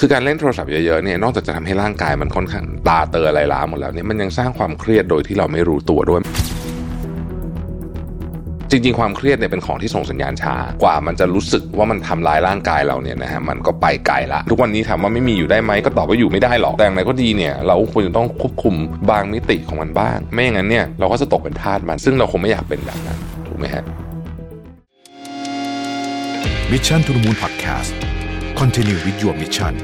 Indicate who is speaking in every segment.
Speaker 1: คือการเล่นโทรศัพท์เยอะๆเนี่ยนอกจากจะทำให้ร่างกายมันค่อนข้างตาเตออะไรล้าหมดแล้วเนี่ยมันยังสร้างความเครียดโดยที่เราไม่รู้ตัวด้วย จริงๆ ความเครียดเนี่ยเป็นของที่ส่งสัญญาณช้ากว่ามันจะรู้สึกว่ามันทำร้ายร่างกายเราเนี่ยนะฮะมันก็ไปไกลละทุกวันนี้ถามว่าไม่มีอยู่ได้ไหมก็ตอบว่าอยู่ไม่ได้หรอกแต่อย่างไรก็ดีเนี่ยเราควรจะต้องควบคุมบางมิติของมันบ้าง ไม่อย่างนั้นเนี่ยเราก็จะตกเป็นทาสมันซึ่งเราคงไม่อยากเป็นแบบนั้นถูกไหมฮะ
Speaker 2: Mission to the Moon Podcast Continue with your mission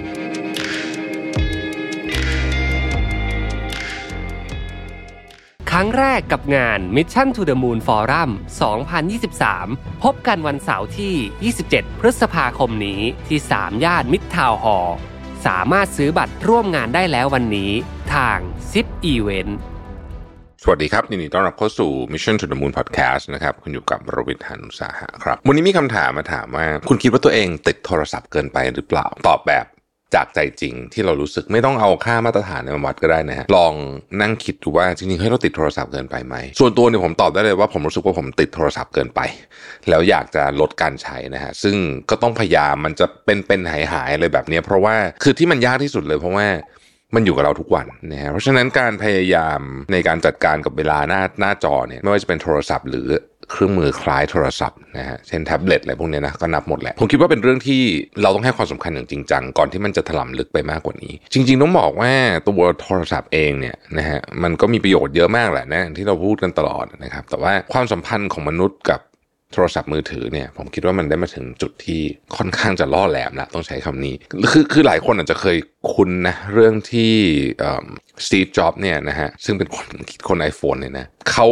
Speaker 3: ครั้งแรกกับงาน Mission to the Moon Forum 2023 พบกันวันเสาร์ที่ 27 พฤษภาคมนี้ที่ สามย่านมิตรทาวน์ฮอลล์สามารถซื้อบัตรร่วมงานได้แล้ววันนี้ ทาง Zipevent
Speaker 1: สวัสดีครับยินดีต้อนรับเข้าสู่ Mission to the Moon Podcast นะครับคุณอยู่กับรวิศ หาญอุตสาหะครับ วันนี้มีคำถามมาถามว่า คุณคิดว่าตัวเองติดโทรศัพท์เกินไปหรือเปล่าตอบแบบจากใจจริงที่เรารู้สึกไม่ต้องเอาค่ามาตรฐานในมาวัดก็ได้นะฮะลองนั่งคิดดูว่าจริงๆเฮ้ยเราติดโทรศัพท์เกินไปไหมส่วนตัวเนี่ยผมตอบได้เลยว่าผมรู้สึกว่าผมติดโทรศัพท์เกินไป แล้วอยากจะลดการใช้นะฮะซึ่งก็ต้องพยายามมันจะเป็นเป็นหายหายๆอะไรแบบนี้เพราะว่าคือที่มันยากที่สุดเลยเพราะว่า มันอยู่กับเราทุกวันนะฮะเพราะฉะนั้นการพยายามในการจัดการกับเวลาหน้าหน้าจอเนี่ยไม่ว่าจะเป็นโทรศัพท์หรือเครื่องมือคล้ายโทรศัพท์นะฮะเช่นแท็บเล็ตอะไรพวกนี้นะก็นับหมดแหละผมคิดว่าเป็นเรื่องที่เราต้องให้ความสำคัญอย่างจริงจังก่อนที่มันจะถล่มลึกไปมากกว่านี้ จริง ๆ ต้องบอกว่าตัวโทรศัพท์เองเนี่ยนะฮะมันก็มีประโยชน์เยอะมากแหละนะที่เราพูดกันตลอดนะครับแต่ว่าความสัมพันธ์ของมนุษย์กับ โทรศัพท์มือถือเนี่ยผมคิดว่ามันได้มาถึงจุดที่ค่อนข้างจะล่อแหลมละต้องใช้คำนี้ คือคือหลายคนอาจจะเคยคุ้นนะเรื่องที่สตีฟจ็อบเนี่ยนะฮะซึ่งเป็นคนคิดคน iPhone เนี่ยนะเขา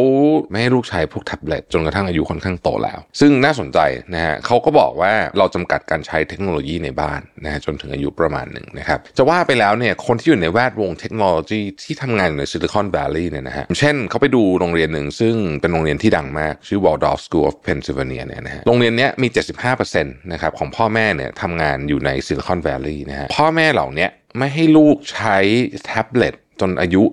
Speaker 1: ไม่ให้ลูกใช้พวกแท็บเล็ตจนกระทั่งอายุค่อนข้างโตแล้ว ซึ่งน่าสนใจนะฮะเขาก็บอกว่าเราจำกัดการใช้เทคโนโลยีในบ้านนะฮะจนถึงอายุประมาณหนึ่งนะครับจะว่าไปแล้วเนี่ยคนที่อยู่ในแวดวงเทคโนโลยีที่ทำงานอยู่ในซิลิคอนแวลลีย์เนี่ยนะฮะเช่นเขาไปดูโรงเรียนหนึ่งซึ่งเป็นโรงเรียนที่ดังมาก ชื่อ Waldorf School of the Peninsula เนี่ยนะฮะโรงเรียนเนี้ยมี 75%นะครับของพ่อแม่เนี่ยทำงานอยู่ในซิลิคอนแวลลีย์นะฮะพ่อแม่เหล่านี้ไม่ให้ลูกใช้แท็บเล็ตจนอายุ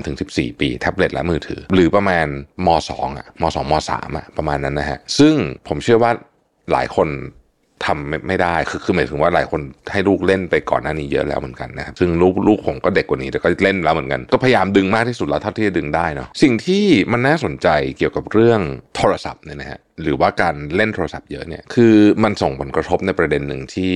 Speaker 1: 13-14 ปี แท็บเล็ตและมือถือ หรือประมาณม 2อะม 2 ม 3อะประมาณนั้นนะฮะซึ่งผมเชื่อว่าหลายคน ทำไม่ไม่ได้คือคือหมายถึงว่าหลายคนให้ลูกเล่นไปก่อนหน้านี้เยอะแล้วเหมือนกันนะครับซึ่งลูกลูกผมก็เด็กกว่านี้แต่ก็เล่นแล้วเหมือนกัน ก็พยายามดึงมากที่สุดแล้วเท่าที่จะดึงได้เนาะสิ่งที่มันน่าสนใจเกี่ยวกับเรื่องโทรศัพท์เนี่ยนะฮะหรือว่าการเล่นโทรศัพท์เยอะเนี่ยคือมันส่งผลกระทบในประเด็นหนึ่งที่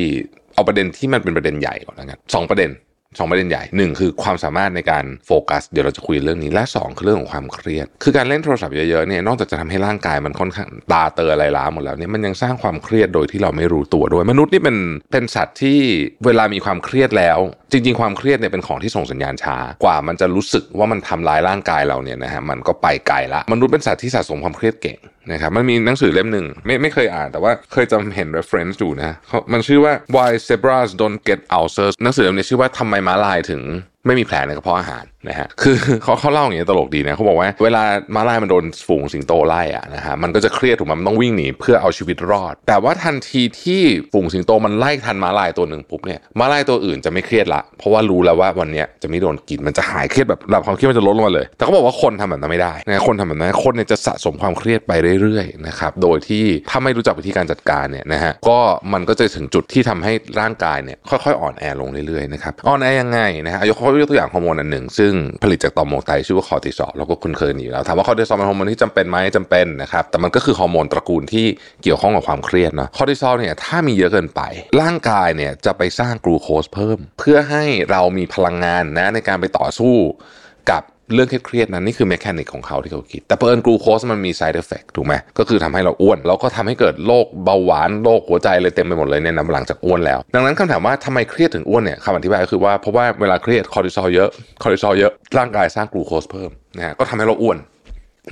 Speaker 1: เอาประเด็นที่มันเป็นประเด็นใหญ่ก่อนแล้วกันสองประเด็น สองประเด็นใหญ่หนึ่งคือความสามารถในการโฟกัส เดี๋ยวเราจะคุยเรื่องนี้และสองคือเรื่องของความเครียด คือการเล่นโทรศัพท์เยอะๆเนี่ยนอกจากจะทำให้ร่างกายมันค่อนข้างตาเตออะไรล้าหมดแล้วเนี่ยมันยังสร้างความเครียดโดยที่เราไม่รู้ตัวด้วยมนุษย์นี่เป็นเป็นสัตว์ที่เวลามีความเครียดแล้ว จริง ๆ ความเครียดเนี่ยเป็นของที่ส่งสัญญาณช้ากว่ามันจะรู้สึกว่ามันทำร้ายร่างกายเราเนี่ยนะฮะมันก็ไปไกลละมนุษย์เป็นสัตว์ที่สะสมความเครียดเก่งนะครับมันมีหนังสือเล่มหนึ่งไม่ไม่เคยอ่านแต่ว่าเคยจำเห็น reference อยู่นะเขามันชื่อว่า why zebras don't get ulcers หนังสือเล่มนี้ชื่อว่าทำไมม้าลายถึงไม่มีแผลในกระเพาะอาหาร นะฮะคือเขาเขาเล่าอย่างนี้ตลกดีนะเขาบอกว่าเวลามาลายมันโดนฝูงสิงโตไล่อะนะฮะมันก็จะเครียดถูกไหมมันต้องวิ่งหนีเพื่อเอาชีวิตรอด แต่ว่าทันทีที่ฝูงสิงโตมันไล่ทันม้าลายตัวหนึ่งปุ๊บเนี่ยม้าลายตัวอื่นจะไม่เครียดละ เพราะว่ารู้แล้วว่าวันเนี้ยจะไม่โดนกินมันจะหายเครียดแบบระดับความเครียดมันจะลดลงมาเลย แต่เขาบอกว่าคนทำแบบนั้นไม่ได้นะคนทำแบบนั้นคนเนี่ยจะสะสมความเครียดไปเรื่อยๆนะครับโดยที่ถ้าไม่รู้จักวิธีการจัดการเนี่ยนะฮะก็มันก็จะถึงจุดที่ทำให้ร่างกายเนี่ยค่อยๆอ่อนแอลงเรื่อยๆนะครับอ่อนแอยังไงนะฮะยกตัวอย่างฮอร์โมนอันหนึ่งซึ่งผลิตจากต่อมหมวกไตชื่อว่าคอร์ติซอลเราก็คุ้นเคยอยู่แล้วถามว่าคอร์ติซอลเป็นฮอร์โมนที่จำเป็นไหมจำเป็นนะครับแต่มันก็คือฮอร์โมนตระกูลที่เกี่ยวข้องกับความเครียดเนาะคอร์ติซอลเนี่ยถ้ามีเยอะเกินไป ร่างกายเนี่ยจะไปสร้างกลูโคสเพิ่ม เพื่อให้เรามีพลังงานนะในการไปต่อสู้กับ เรื่องเครียดๆนั้นนี่คือ mechanic ของเขาที่เขาคิด แต่เผอิญกลูโคสมันมี side effect ถูกไหมก็คือทำให้เราอ้วนแล้วก็ทำให้เกิดโรคเบาหวานโรคหัวใจเลยเต็มไปหมดเลยเนี่ยนะหลังจากอ้วนแล้ว ดังนั้นคำถามว่าทำไมเครียดถึงอ้วนเนี่ยคำอธิบายก็คือว่าเพราะว่าเวลาเครียดคอร์ติซอลเยอะคอร์ติซอลเยอะร่างกายสร้างกลูโคสเพิ่มนะฮะก็ทำให้เราอ้วน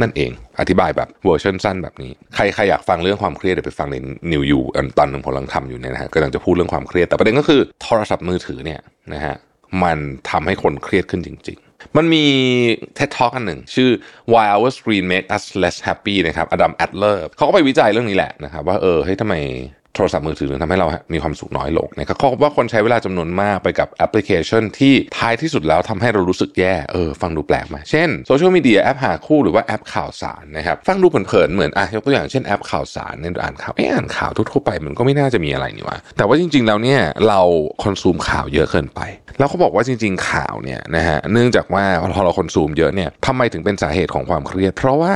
Speaker 1: นั่นเองอธิบายแบบเวอร์ชันสั้นแบบนี้ใครใครอยากฟังเรื่องความเครียดเดี๋ยวไปฟังใน New You ตอนหนึ่งผมกำลังทำอยู่เนี่ยนะฮะกำลังจะพูดเรื่องความเครียดแต่ประเด็นก็คือโทรศัพท์มือถือเนี่ยนะฮะมันทำให้คนเครียดขึ้นจริง มันมี TED Talk อันหนึ่ง ชื่อ Why Our Screen Make Us Less Happy นะครับ Adam Alter เขาก็ไปวิจัยเรื่องนี้แหละนะครับ ว่าเออเฮ้ยทำไม โทรศัพท์มือถือทำให้เรามีความสุขน้อยลงนะครับเขาบอกว่าคนใช้เวลาจำนวนมากไปกับแอปพลิเคชัน ที่ท้ายที่สุดแล้วทำให้เรารู้สึกแย่เออฟังดูแปลกไหมเช่นโซเชียลมีเดียแอปหาคู่หรือว่าแอปข่าวสารนะครับฟังดูเผินๆเหมือนอะยกตัวอย่างเช่นแอปข่าวสารเนี่ยอ่านข่าวเอออ่านข่าวทั่วๆไปมันก็ไม่น่าจะมีอะไรนี่วะแต่ว่าจริงๆแล้วเนี่ยเราคอนซูมข่าวเยอะเกินไป แล้วเขาบอกว่าจริง ๆ ข่าวเนี่ยนะฮะเนื่องจากว่าพอเราคอนซูมเยอะเนี่ยทำไมถึงเป็นสาเหตุของความเครียด เพราะว่า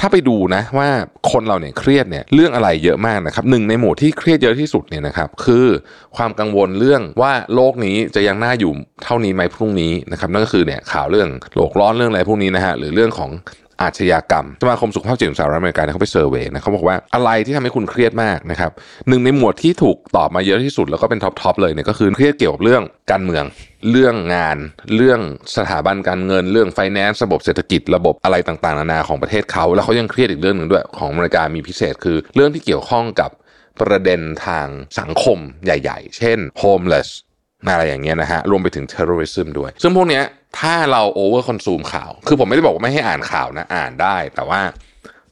Speaker 1: ถ้าไปดูนะว่าคนเราเนี่ยเครียดเนี่ยเรื่องอะไรเยอะมากนะครับหนึ่งในหมู่ที่เครียดเยอะที่สุดเนี่ยนะครับคือความกังวลเรื่องว่าโลกนี้จะยังน่าอยู่เท่านี้ไหมพรุ่งนี้นะครับนั่นก็คือเนี่ยข่าวเรื่องโลกร้อนเรื่องอะไรพวกนี้นะฮะหรือเรื่องของอาชญากรรมสมาคมสุขภาพจิตของสหรัฐอเมริกาเขาไปเซอร์เวยนะเขาบอกว่าอะไรที่ทำให้คุณเครียดมากนะครับหนึ่งในหมวดที่ถูกตอบมาเยอะที่สุดแล้วก็เป็น top top เลยเนี่ยก็คือเครียดเกี่ยวกับเรื่องการเมือง เรื่องงาน เรื่องสถาบันการเงิน เรื่องไฟแนนซ์ระบบเศรษฐกิจระบบอะไรต่างๆ นานาของประเทศเขา แล้วเขายังเครียดอีกเรื่องหนึ่งด้วยของอเมริกามีพิเศษคือ เรื่องที่เกี่ยวข้องกับ ประเด็นทางสังคมใหญ่ ๆ เช่น homeless อะไรอย่างเงี้ยนะฮะ รวมไปถึง terrorism ด้วย ซึ่งพวกเนี้ยถ้าเรา over consume ข่าว คือผมไม่ได้บอกว่าไม่ให้อ่านข่าวนะ อ่านได้ แต่ว่า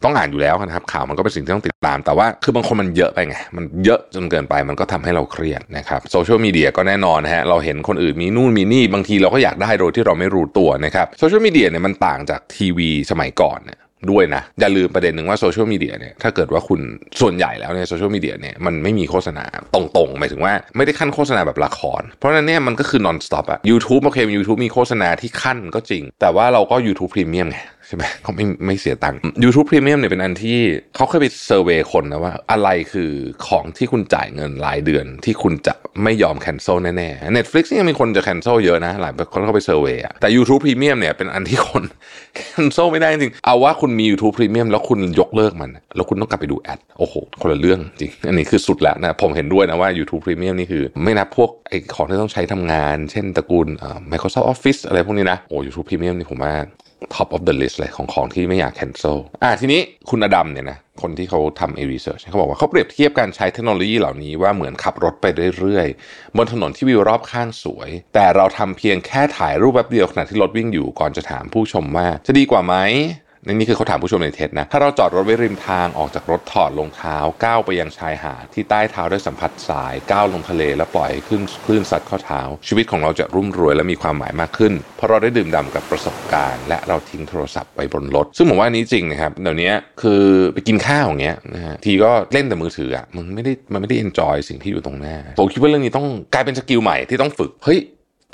Speaker 1: ต้องอ่านอยู่แล้วนะครับข่าวมันก็เป็นสิ่งที่ต้องติดตาม แต่ว่าคือบางคนมันเยอะไปไง มันเยอะจนเกินไปมันก็ทำให้เราเครียดนะครับโซเชียลมีเดียก็แน่นอนนะฮะเราเห็นคนอื่นมีนู่นมีนี่ บางทีเราก็อยากได้โดยที่เราไม่รู้ตัวนะครับโซเชียลมีเดียเนี่ยมันต่างจากทีวีสมัยก่อนเนี่ย ด้วยนะ อย่าลืมประเด็นหนึ่งว่าโซเชียลมีเดียเนี่ยถ้าเกิดว่าคุณส่วนใหญ่แล้วเนี่ยโซเชียลมีเดียเนี่ยมันไม่มีโฆษณาตรงๆหมายถึงว่าไม่ได้ขั้นโฆษณาแบบละคร เพราะนั้นเนี่ยมันก็คือ non stop อะยูทูบโอเคยูทูบมีโฆษณาที่ขั้นก็จริง แต่ว่าเราก็ YouTube Premium ไง ใช่ไหมเขาไม่ไม่เสียตังค์ YouTube Premium เนี่ยเป็นอันที่เขาเคยไป survey คนนะว่า อะไรคือของที่คุณจ่ายเงินรายเดือนที่คุณจะไม่ยอม cancel แน่ๆ Netflix นี่ยังมีคนจะ cancel เยอะนะ หลายคนเขาไป survey อะแต่ YouTube Premium เนี่ยเป็นอันที่คน cancel ไม่ได้จริง เอาว่าคุณมี YouTube Premium แล้วคุณยกเลิกมัน แล้วคุณต้องกลับไปดู ad โอ้โหคนละเรื่องจริง อันนี้คือสุดแล้วนะผมเห็นด้วยนะว่า YouTube Premium นี่คือ ไม่นับพวกไอ้ของที่ต้องใช้ทำงาน เช่นตระกูล Microsoft Office อะไรพวกนี้นะโอ้ YouTube Premium นี่ผมว่า top of the list เลยของของที่ไม่อยาก cancel อ่าทีนี้คุณอดัมเนี่ยนะคนที่เขาทำ a research เขาบอกว่าเขาเปรียบเทียบการใช้เทคโนโลยีเหล่านี้ว่าเหมือนขับรถไปเรื่อยๆ บนถนนที่วิวรอบข้างสวย แต่เราทำเพียงแค่ถ่ายรูปแป๊บเดียวขณะที่รถวิ่งอยู่ก่อนจะถามผู้ชมว่า จะดีกว่าไหม นี่คือเขาถามผู้ชมในเท็นะ ถ้าเราจอดรถไว้ริมทางออกจากรถถอดรองเท้าก้าวไปยังชายหาดที่ใต้เท้าได้สัมผัสทรายก้าวลงทะเล แล้วปล่อยให้ขึ้นคลื่นซัดข้อเท้า ชีวิตของเราจะรุ่มรวยและมีความหมายมากขึ้น เพราะเราได้ดื่มด่ำกับประสบการณ์ และเราทิ้งโทรศัพท์ไว้บนรถ ซึ่งผมว่านี้จริงนะครับเดี๋ยวนี้คือไปกินข้าวอย่างเงี้ยนะฮะทีก็เล่นแต่มือถืออะมันไม่ได้มันไม่ได้ enjoy สิ่งที่อยู่ตรงหน้าผมคิดว่าเรื่องนี้ต้องกลายเป็น skill ใหม่ที่ต้องฝึกเฮ้ย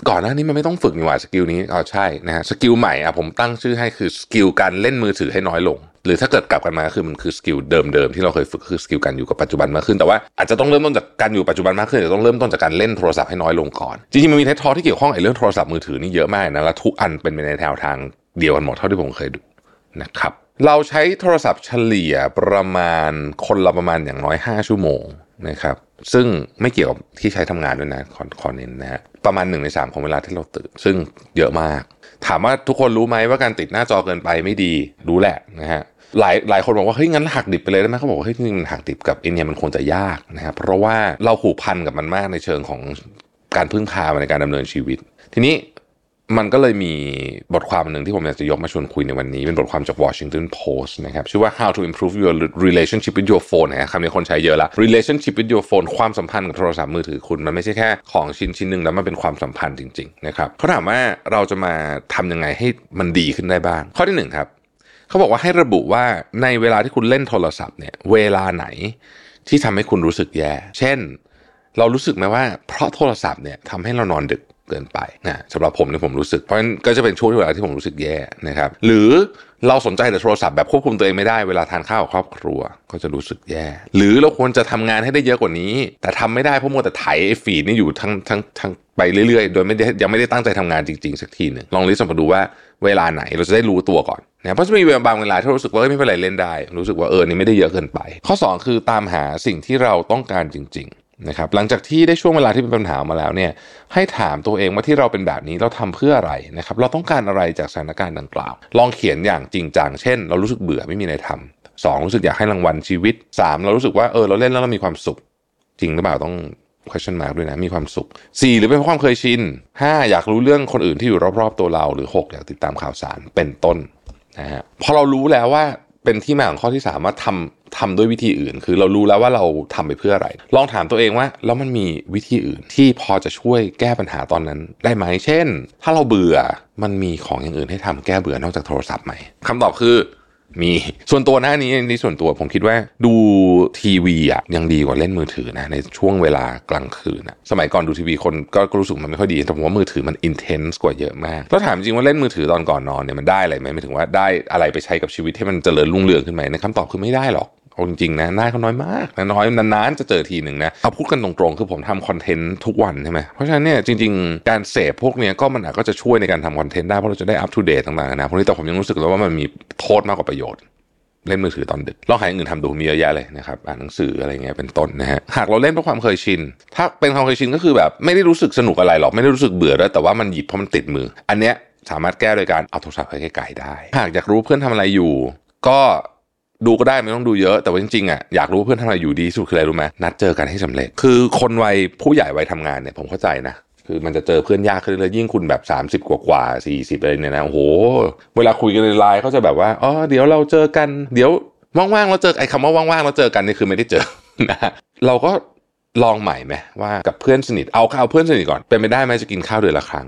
Speaker 1: ก่อนหน้านี้มันไม่ต้องฝึกนี่หว่า skill นี้อ๋อใช่นะฮะ skill ใหม่อะผมตั้งชื่อให้คือ skill การเล่นมือถือให้น้อยลง หรือถ้าเกิดกลับกันมาคือมันคือ skill เดิมๆที่เราเคยฝึกคือ skill การอยู่กับปัจจุบันมากขึ้นแต่ว่าอาจจะต้องเริ่มต้นจากการอยู่ปัจจุบันมากขึ้นแต่ต้องเริ่มต้นจากการเล่นโทรศัพท์ให้น้อยลงก่อนจริงๆมันมีเทคทอที่เกี่ยวข้องไอ้เรื่องโทรศัพท์มือถือนี่เยอะมากนะแล้วทุกอันเป็นไปในแนวทางเดียวกันหมดเท่าที่ผมเคยดูนะครับเราใช้โทรศัพท์เฉลี่ยประมาณคนละประมาณอย่างน้อย 5 ชั่วโมงนะครับ ซึ่งไม่เกี่ยวกับที่ใช้ทำงานด้วยนะขอขอเน้นนะฮะประมาณหนึ่งในสามของเวลาที่เราตื่น ซึ่งเยอะมาก ถามว่าทุกคนรู้ไหมว่าการติดหน้าจอเกินไปไม่ดีรู้แหละนะฮะหลายหลายคนบอกว่าเฮ้ยงั้นหักดิบไปเลยได้ไหมเขาบอกว่าเฮ้ยจริงๆมันหักดิบกับไอเนี่ยมันคงจะยากนะครับเพราะว่าเราผูกพันกับมันมากในเชิงของการพึ่งพามันในการดำเนินชีวิต ทีนี้ มันก็เลยมีบทความหนึ่งที่ผมอยากจะยกมาชวนคุยในวันนี้ เป็นบทความจาก Washington Post นะครับ ชื่อว่า How to Improve Your Relationship with Your Phone นะคำนี้คนใช้เยอะละ Relationship with Your Phone ความสัมพันธ์กับโทรศัพท์มือถือคุณ มันไม่ใช่แค่ของชิ้นชิ้นหนึ่งแล้วมันเป็นความสัมพันธ์จริง ๆ นะครับเขาถามว่าเราจะมาทำยังไงให้มันดีขึ้นได้บ้าง ข้อที่หนึ่งครับเขาบอกว่าให้ระบุว่าในเวลาที่คุณเล่นโทรศัพท์เนี่ยเวลาไหนที่ทำให้คุณรู้สึกแย่ เช่น เรารู้สึกไหมว่าเพราะโทรศัพท์เนี่ยทำให้เรานอนดึก เกินไปนะสำหรับผมเนี่ยผมรู้สึก เพราะฉะนั้นก็จะเป็นช่วงเวลาที่ผมรู้สึกแย่นะครับหรือเราสนใจแต่โทรศัพท์แบบควบคุมตัวเองไม่ได้เวลาทานข้าวกับครอบครัวก็จะรู้สึกแย่ หรือเราควรจะทำงานให้ได้เยอะกว่านี้ แต่ทำไม่ได้เพราะมัวแต่ไถไอ้ฟีดนี่อยู่ทั้งทั้งทั้งไปเรื่อยๆ โดยไม่ได้ยังไม่ได้ตั้งใจทำงานจริงๆ สักทีหนึ่งลองลิสต์มาดูว่าเวลาไหนเราจะได้รู้ตัวก่อนนะเพราะจะมีบางเวลาที่รู้สึกว่าไม่เป็นไรเล่นได้ รู้สึกว่าเออนี่ไม่ได้เยอะเกินไป ข้อ 2 คือตามหาสิ่งที่เราต้องการจริง ๆ นะครับหลังจากที่ได้ช่วงเวลาที่เป็นปัญหามาแล้วเนี่ยให้ถามตัวเองว่าที่เราเป็นแบบนี้เราทำเพื่ออะไรนะครับเราต้องการอะไรจากสถานการณ์ดังกล่าว ลองเขียนอย่างจริงจังเช่น เรารู้สึกเบื่อไม่มีอะไรทำสองรู้สึกอยากให้รางวัลชีวิต 3 เรารู้สึกว่าเออเราเล่นแล้วเรามีความสุข จริงหรือเปล่าต้อง question mark ด้วยนะมีความสุข 4 หรือเป็นเพราะความเคยชิน 5 อยากรู้เรื่องคนอื่นที่อยู่รอบๆตัวเราหรือ 6 อยากติดตามข่าวสารเป็นต้นนะฮะพอเรารู้แล้วว่าเป็นที่มาของข้อที่3ว่าทำ ทำด้วยวิธีอื่น คือเรารู้แล้วว่าเราทำไปเพื่ออะไร ลองถามตัวเองว่าแล้วมันมีวิธีอื่นที่พอจะช่วยแก้ปัญหาตอนนั้นได้ไหม เช่น ถ้าเราเบื่อมันมีของอย่างอื่นให้ทำแก้เบื่อนอกจากโทรศัพท์ไหมคำตอบคือมีส่วนตัวหน้านี้ในส่วนตัวผมคิดว่าดูทีวีอะยังดีกว่าเล่นมือถือนะในช่วงเวลากลางคืนอะสมัยก่อนดูทีวีคนก็ก็รู้สึกมันไม่ค่อยดีแต่ผมว่ามือถือมันอินเทนส์กว่าเยอะมากแล้วถามจริงว่าเล่นมือถือตอนก่อนนอนเนี่ยมันได้อะไรไหมไม่ถึงว่าได้อะไรไปใช้กับชีวิตให้มันเจริญรุ่งเรืองขึ้นไหมในคำตอบคือไม่ได้หรอก เอาจริงๆนะหน้าเขาน้อยมากนะน้อยนานๆจะเจอทีหนึ่งนะเอาพูดกันตรงๆคือผมทำคอนเทนต์ทุกวันใช่ไหมเพราะฉะนั้นเนี่ยจริง ๆ การเสพพวกเนี้ยก็มันอาจก็จะช่วยในการทำคอนเทนต์ได้เพราะเราจะได้อัป o d เดตต่างๆนะพวกนี้แต่ผมยังรู้สึกแล้วว่ามันมีโทษมากกว่าประโยชน์เล่นมือถือตอนดึกลองหาอย่างอื่นทำดูมีเยอะแยะเลยนะครับอ่านหนังสืออะไรเงี้ยเป็นต้นนะฮะหากเราเล่นเพราะความเคยชิน ถ้าเป็นความเคยชินก็คือแบบไม่ได้รู้สึกสนุกอะไรหรอกไม่ได้รู้สึกเบื่อด้วยแต่ว่ามันหยิบเพราะมันติดมือ อันเนี้ยสามารถแก้โดยการเอาโทรศัพท์ไปไกลๆได้ หากอยากรู้เพื่อนทำอะไรอยู่ ก็ ดูก็ได้ไม่ต้องดูเยอะแต่ว่าจริงๆอะอยากรู้เพื่อนทำอะไรอยู่ดีสุดคืออะไรรู้ไหมนัดเจอกันให้สำเร็จ คือคนวัยผู้ใหญ่วัยทำงานเนี่ยผมเข้าใจนะคือมันจะเจอเพื่อนยากขึ้นเลยยิ่งคุณแบบ 30 กว่ากว่า40อะไรเนี่ยนะโอ้โห เวลาคุยกันในไลน์เขาจะแบบว่าอ๋อเดี๋ยวเราเจอกันเดี๋ยวว่างๆเราเจอไอ้คำว่าว่างๆเราเจอกันนี่คือไม่ได้เจอนะฮะเราก็ลองใหม่ไหมว่ากับเพื่อนสนิทเอาเอาเพื่อนสนิทก่อนเป็นไปได้ไหมจะกินข้าวเดือนละครั้ง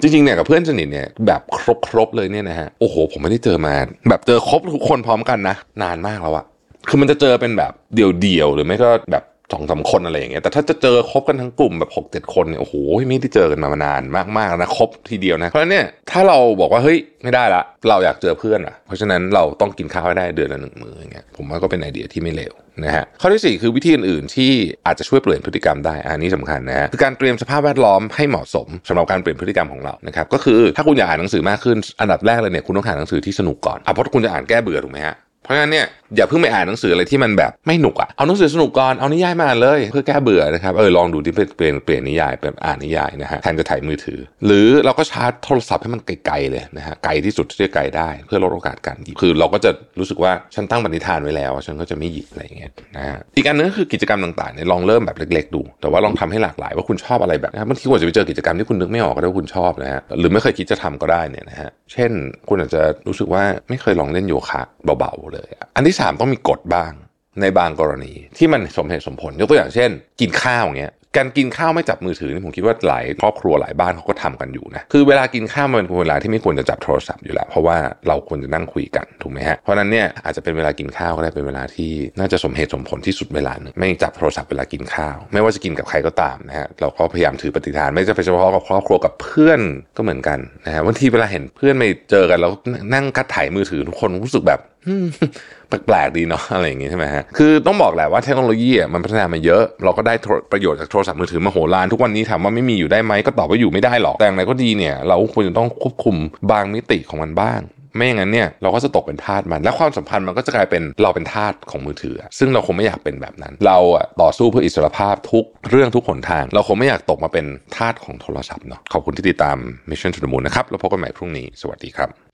Speaker 1: จริงๆเนี่ยกับเพื่อนสนิทเนี่ยแบบครบๆเลยเนี่ยนะฮะโอ้โห ผมไม่ได้เจอมา แบบเจอครบทุกคนพร้อมกันนะ นานมากแล้วอะคือมันจะเจอเป็นแบบเดี่ยวๆหรือไม่ก็แบบ สองสามคนอะไรอย่างเงี้ยแต่ถ้าจะเจอครบกันทั้งกลุ่มแบบหกเจ็ดคนเนี่ยโอ้โหไม่ได้เจอกันมานานมากๆนะครบทีเดียวนะเพราะฉะนั้นเนี่ยถ้าเราบอกว่าเฮ้ยไม่ได้ละ เราอยากเจอเพื่อนอะเพราะฉะนั้นเราต้องกินข้าวให้ได้เดือนละหนึ่งมื้ออย่างเงี้ยผมว่าก็เป็นไอเดียที่ไม่เลวนะฮะข้อที่สี่คือวิธีอื่นๆที่อาจจะช่วยเปลี่ยนพฤติกรรมได้อันนี้สำคัญนะฮะคือการเตรียมสภาพแวดล้อมให้เหมาะสมสำหรับการเปลี่ยนพฤติกรรมของเรานะครับก็คือถ้าคุณอยากอ่านหนังสือมากขึ้นอันดับแรกเลยเนี่ยคุณต้องหาหนังสือที่สนุกก่อนอะเพราะคุณจะอ่านแก้เบื่อถูกไหมฮะ เพราะฉะนั้นเนี่ยอย่าเพิ่งไปอ่านหนังสืออะไรที่มันแบบไม่หนุกอะ่ะเอาหนังสือสนุกก่อนเอานิยายมาอ่านเลย เพื่อแก้เบื่อนะครับเออลองดูที่เปลี่ยนเปลี่ยนนิยายเป็นอ่านนิยายนะฮะแทนจะถ่ายมือถือ หรือเราก็ชาร์จโทรศัพท์ให้มันไกลๆเลยนะฮะไกลที่สุดที่จะไกลได้ เพื่อลดโอกาสการหยิบคือเราก็จะรู้สึกว่าฉันตั้งปณิธานไว้แล้ว ฉันก็จะไม่หยิบอะไรอย่างเงี้ยนะฮะอีกอันนึงก็คือกิจกรรมต่างๆเนี่ยลองเริ่มแบบเล็ก ๆ ดู แต่ว่าลองทำให้หลากหลายว่าคุณชอบอะไรแบบนะบางทีคุณจะไปเจอกิจกรรมที่คุณนึกไม่ออกก็ได้ว่าคุณชอบนะฮะหรือไม่เคยคิดจะทำก็ได้เนี่ยนะฮะเช่น คุณอาจจะรู้สึกว่าไม่เคยลองเล่นโยคะเบาๆเลย อันที่สามต้องมีกฎบ้างในบางกรณีที่มันสมเหตุสมผล ยกตัวอย่างเช่น กินข้าวอย่างเงี้ยการกินข้าวไม่จับมือถือนี่ผมคิดว่าหลายครอบครัวหลายบ้านเขาก็ทำกันอยู่นะคือเวลากินข้าวมันเป็นเวลาที่ไม่ควรจะจับโทรศัพท์อยู่แล้ว เพราะว่าเราควรจะนั่งคุยกันถูกไหมฮะเพราะนั้นเนี่ยอาจจะเป็นเวลากินข้าวก็ได้เป็นเวลาที่น่าจะสมเหตุสมผลที่สุดเวลาหนึ่งไม่จับโทรศัพท์เวลากินข้าว ไม่ว่าจะกินกับใครก็ตามนะฮะเราก็พยายามถือปฏิฐาน ไม่จะเป็นเฉพาะกับครอบครัวกับเพื่อนก็เหมือนกันนะฮะบางทีเวลาเห็นเพื่อนไม่เจอกันแล้วนั่งกัดถ่ายมือถือทุกคนรู้สึกแบบ แปลกๆดีเนาะอะไรอย่างงี้ใช่ไหมฮะ คือต้องบอกแหละว่าเทคโนโลยีอะมันพัฒนามาเยอะ เราก็ได้ประโยชน์จากโทรศัพท์มือถือมาโหฬารทุกวันนี้ถามว่าไม่มีอยู่ได้ไหมก็ตอบว่าอยู่ไม่ได้หรอก แต่อย่างไรก็ดีเนี่ย เราควรจะต้องควบคุมบางมิติของมันบ้าง ไม่อย่างนั้นเนี่ยเราก็จะตกเป็นทาสมัน และความสัมพันธ์มันก็จะกลายเป็นเราเป็นทาสของมือถือ ซึ่งเราคงไม่อยากเป็นแบบนั้น เราอะต่อสู้เพื่ออิสรภาพทุกเรื่องทุกหนทาง เราคงไม่อยากตกมาเป็นทาสของโทรศัพท์เนาะขอบคุณที่ติดตาม Mission to the Moon นะครับแล้วพบกันใหม่พรุ่งนี้สวัสดีครับ